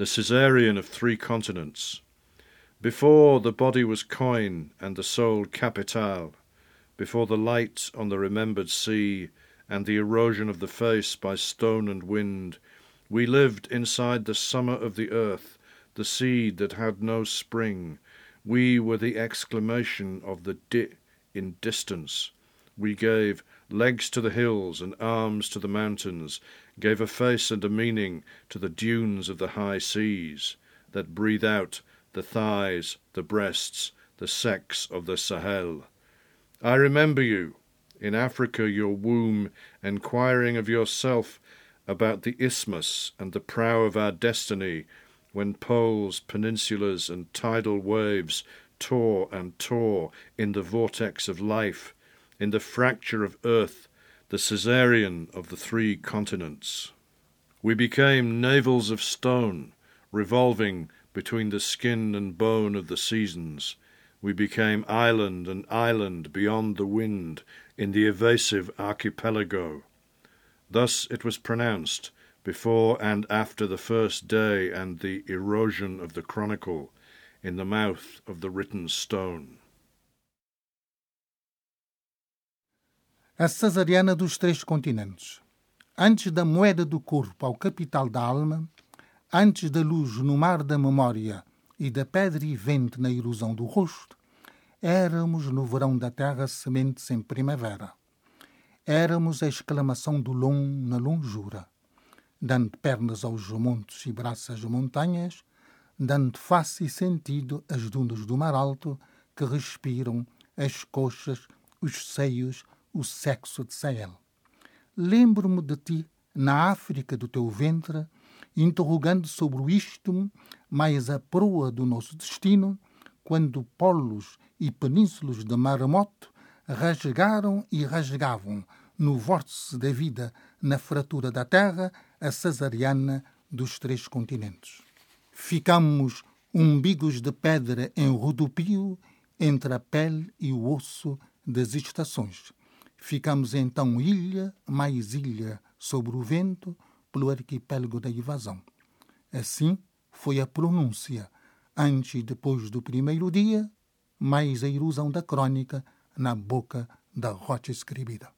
the Caesarean of three continents. Before the body was coin and the soul capital, before the light on the remembered sea and the erosion of the face by stone and wind, we lived inside the summer of the earth, the seed that had no spring. We were the exclamation of the di in distance. We gave legs to the hills and arms to the mountains, gave a face and a meaning to the dunes of the high seas that breathe out the thighs, the breasts, the sex of the Sahel. I remember you, in Africa, your womb, enquiring of yourself about the isthmus and the prow of our destiny, when poles, peninsulas, and tidal waves tore and tore in the vortex of life, in the fracture of earth, the Caesarean of the three continents. We became navels of stone, revolving between the skin and bone of the seasons. We became island and island beyond the wind in the evasive archipelago. Thus it was pronounced, before and after the first day and the erosion of the chronicle, in the mouth of the written stone. A cesariana dos três continentes. Antes da moeda do corpo ao capital da alma, antes da luz no mar da memória e da pedra e vento na ilusão do rosto, éramos no verão da terra sementes em primavera. Éramos a exclamação do long na longura, dando pernas aos montes e braços às montanhas, dando face e sentido às dunas do mar alto que respiram as coxas, os seios, o sexo de Sael. Lembro-me de ti na África do teu ventre, interrogando sobre o istmo, mais a proa do nosso destino, quando polos e penínsulas de maremoto rasgaram e rasgavam no vórtice da vida, na fratura da terra, a cesariana dos três continentes. Ficamos umbigos de pedra em rodopio entre a pele e o osso das estações Ficamos então ilha mais ilha sobre o vento pelo arquipélago da invasão. Assim foi a pronúncia, antes e depois do primeiro dia, mais a ilusão da crônica na boca da rocha escrevida.